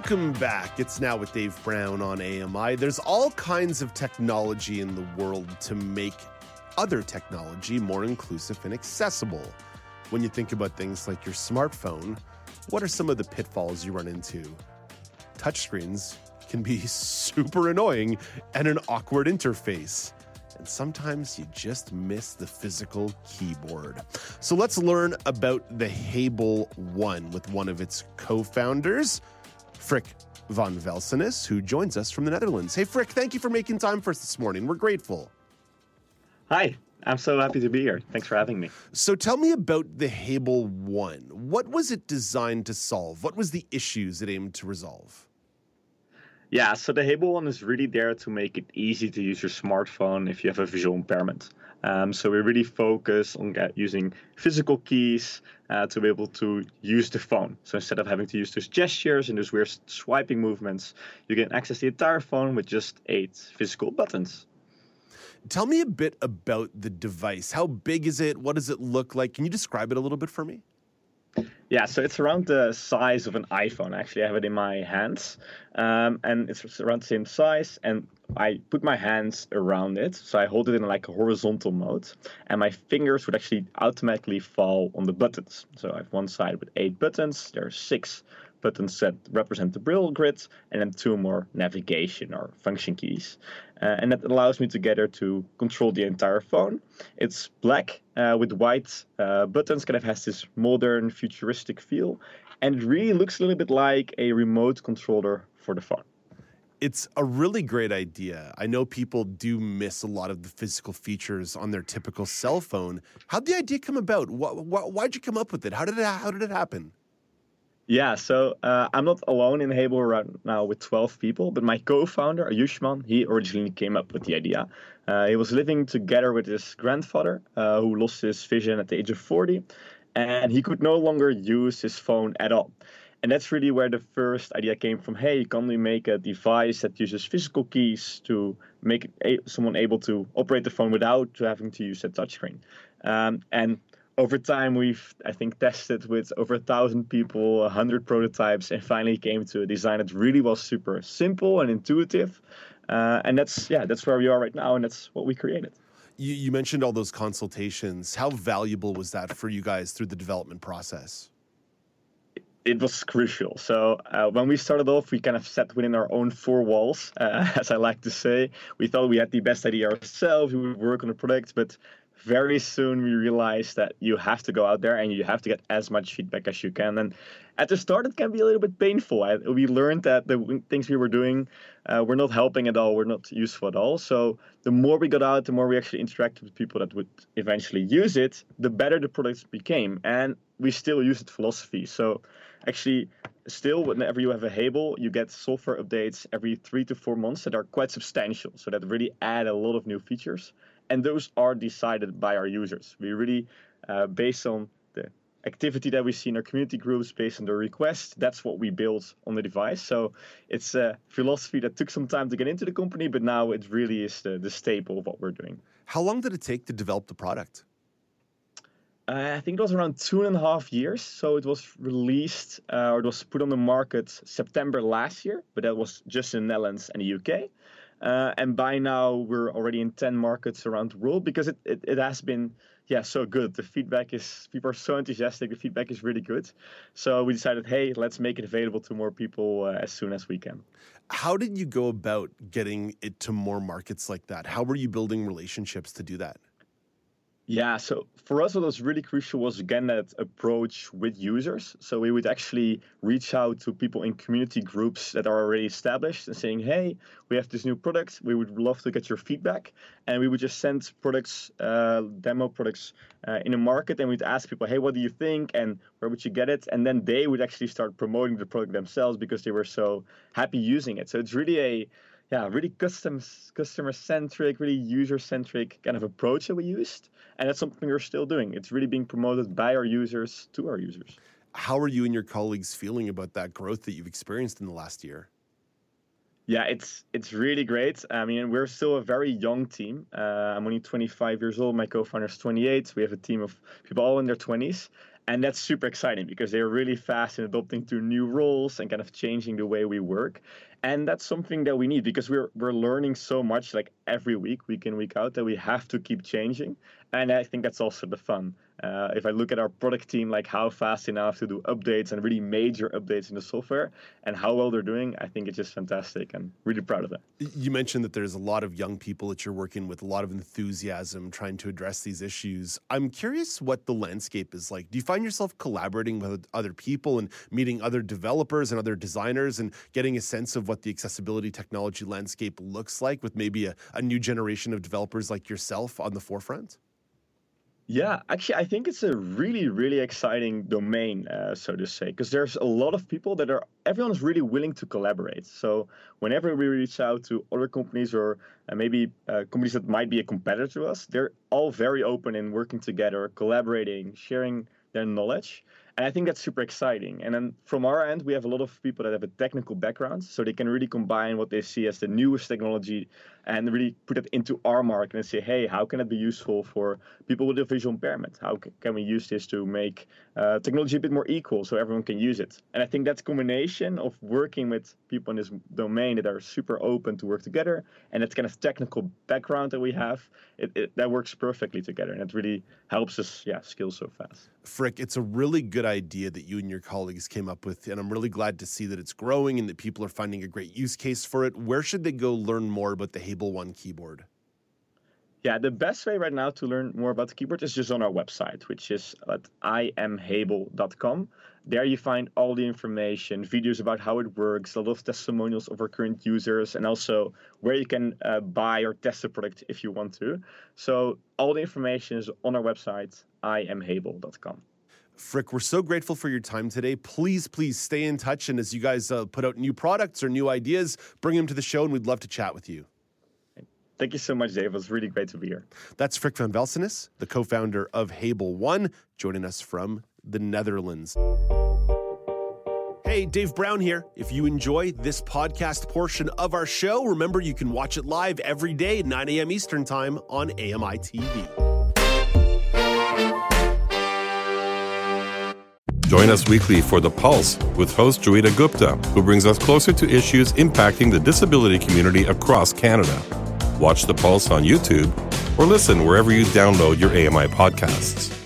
Welcome back. It's now with Dave Brown on AMI. There's all kinds of technology in the world to make other technology more inclusive and accessible. When you think about things like your smartphone, what are some of the pitfalls you run into? Touchscreens can be super annoying and an awkward interface. And sometimes you just miss the physical keyboard. So let's learn about the Hable One with one of its co founders. Freek van Welsenis, who joins us from the Netherlands. Hey, Freek, thank you for making time for us this morning. We're grateful. Hi, I'm so happy to be here. Thanks for having me. So tell me about the Hable One. What was it designed to solve? What was the issues it aimed to resolve? Yeah, so the Hable One is really there to make it easy to use your smartphone if you have a visual impairment. Um, so we really focus on using physical keys uh, to be able to use the phone. So instead of having to use those gestures and those weird swiping movements, you can access the entire phone with just eight physical buttons. Tell me a bit about the device. How big is it? What does it look like? Can you describe it a little bit for me? Yeah, so it's around the size of an iPhone. Actually, I have it in my hands, um, and it's around the same size. And I put my hands around it, so I hold it in like a horizontal mode, and my fingers would actually automatically fall on the buttons. So I have one side with eight buttons. There are six buttons that represent the braille grid, and then two more navigation or function keys. Uh, and that allows me together to control the entire phone. It's black uh, with white uh, buttons, kind of has this modern, futuristic feel, and it really looks a little bit like a remote controller for the phone. It's a really great idea. I know people do miss a lot of the physical features on their typical cell phone. How'd the idea come about? why'd you come up with it? How did it, how did it happen? Yeah, so uh, I'm not alone in Hable right now with 12 people, but my co-founder, Ayushman, he originally came up with the idea. Uh, he was living together with his grandfather, uh, who lost his vision at the age of 40, and he could no longer use his phone at all. And that's really where the first idea came from. Hey, can we make a device that uses physical keys to make someone able to operate the phone without having to use a touchscreen? Um, and over time we've i think tested with over a thousand people a hundred prototypes and finally came to a design that really was super simple and intuitive uh, and that's yeah that's where we are right now and that's what we created you, you mentioned all those consultations how valuable was that for you guys through the development process it was crucial. So uh, when we started off, we kind of sat within our own four walls, uh, as I like to say. We thought we had the best idea ourselves. We would work on the product, but very soon we realized that you have to go out there and you have to get as much feedback as you can. And at the start, it can be a little bit painful. We learned that the things we were doing uh, were not helping at all, were not useful at all. So the more we got out, the more we actually interacted with people that would eventually use it, the better the products became. And we still use it philosophy. So actually, still, whenever you have a Hable, you get software updates every three to four months that are quite substantial. So that really add a lot of new features and those are decided by our users. We really, uh, based on the activity that we see in our community groups, based on the request, that's what we build on the device. So it's a philosophy that took some time to get into the company, but now it really is the, the staple of what we're doing. How long did it take to develop the product? Uh, I think it was around two and a half years. So it was released uh, or it was put on the market September last year, but that was just in the Netherlands and the UK. Uh, and by now we're already in 10 markets around the world because it, it, it, has been yeah so good. The feedback is people are so enthusiastic. The feedback is really good. So we decided hey let's make it available to more people uh, as soon as we can. How did you go about getting it to more markets like that? How were you building relationships to do that yeah, so for us, what was really crucial was again that approach with users. So we would actually reach out to people in community groups that are already established and saying, hey, we have this new product. We would love to get your feedback. And we would just send products, uh, demo products uh, in a market, and we'd ask people, hey, what do you think? And where would you get it? And then they would actually start promoting the product themselves because they were so happy using it. So it's really a yeah, really custom, customer centric, really user centric kind of approach that we used. And that's something we're still doing. It's really being promoted by our users to our users. How are you and your colleagues feeling about that growth that you've experienced in the last year? Yeah, it's it's really great. I mean, we're still a very young team. Uh, I'm only 25 years old. My co-founder is 28. We have a team of people all in their 20s, and that's super exciting because they're really fast in adopting to new roles and kind of changing the way we work and that's something that we need because we're we're learning so much like every week week in week out that we have to keep changing and i think that's also the fun uh, if I look at our product team, like how fast they have to do updates and really major updates in the software and how well they're doing, I think it's just fantastic and really proud of that. You mentioned that there's a lot of young people that you're working with, a lot of enthusiasm trying to address these issues. I'm curious what the landscape is like. Do you find yourself collaborating with other people and meeting other developers and other designers and getting a sense of what the accessibility technology landscape looks like with maybe a, a new generation of developers like yourself on the forefront? Yeah, actually, I think it's a really, really exciting domain, uh, so to say, because there's a lot of people that are, everyone is really willing to collaborate. So whenever we reach out to other companies or uh, maybe uh, companies that might be a competitor to us, they're all very open in working together, collaborating, sharing their knowledge. And I think that's super exciting. And then from our end, we have a lot of people that have a technical background, so they can really combine what they see as the newest technology and really put it into our market and say, hey, how can it be useful for people with a visual impairment? How can we use this to make uh, technology a bit more equal so everyone can use it? And I think that combination of working with people in this domain that are super open to work together and that kind of technical background that we have, it, it, that works perfectly together. And it really helps us, yeah, scale so fast. Freek, it's a really good idea that you and your colleagues came up with. And I'm really glad to see that it's growing and that people are finding a great use case for it. Where should they go learn more about the Hable One keyboard? Yeah, the best way right now to learn more about the keyboard is just on our website, which is at imhable.com. There you find all the information, videos about how it works, a lot of testimonials of our current users, and also where you can uh, buy or test the product if you want to. So all the information is on our website, imhable.com. Freek, we're so grateful for your time today. Please, please stay in touch. And as you guys uh, put out new products or new ideas, bring them to the show, and we'd love to chat with you. Thank you so much, Dave. It was really great to be here. That's Freek van Welsenis, the co founder of Hable One, joining us from the Netherlands. Hey, Dave Brown here. If you enjoy this podcast portion of our show, remember you can watch it live every day at 9 a.m. Eastern Time on AMI TV. Join us weekly for The Pulse with host Joeita Gupta, who brings us closer to issues impacting the disability community across Canada. Watch The Pulse on YouTube or listen wherever you download your AMI podcasts.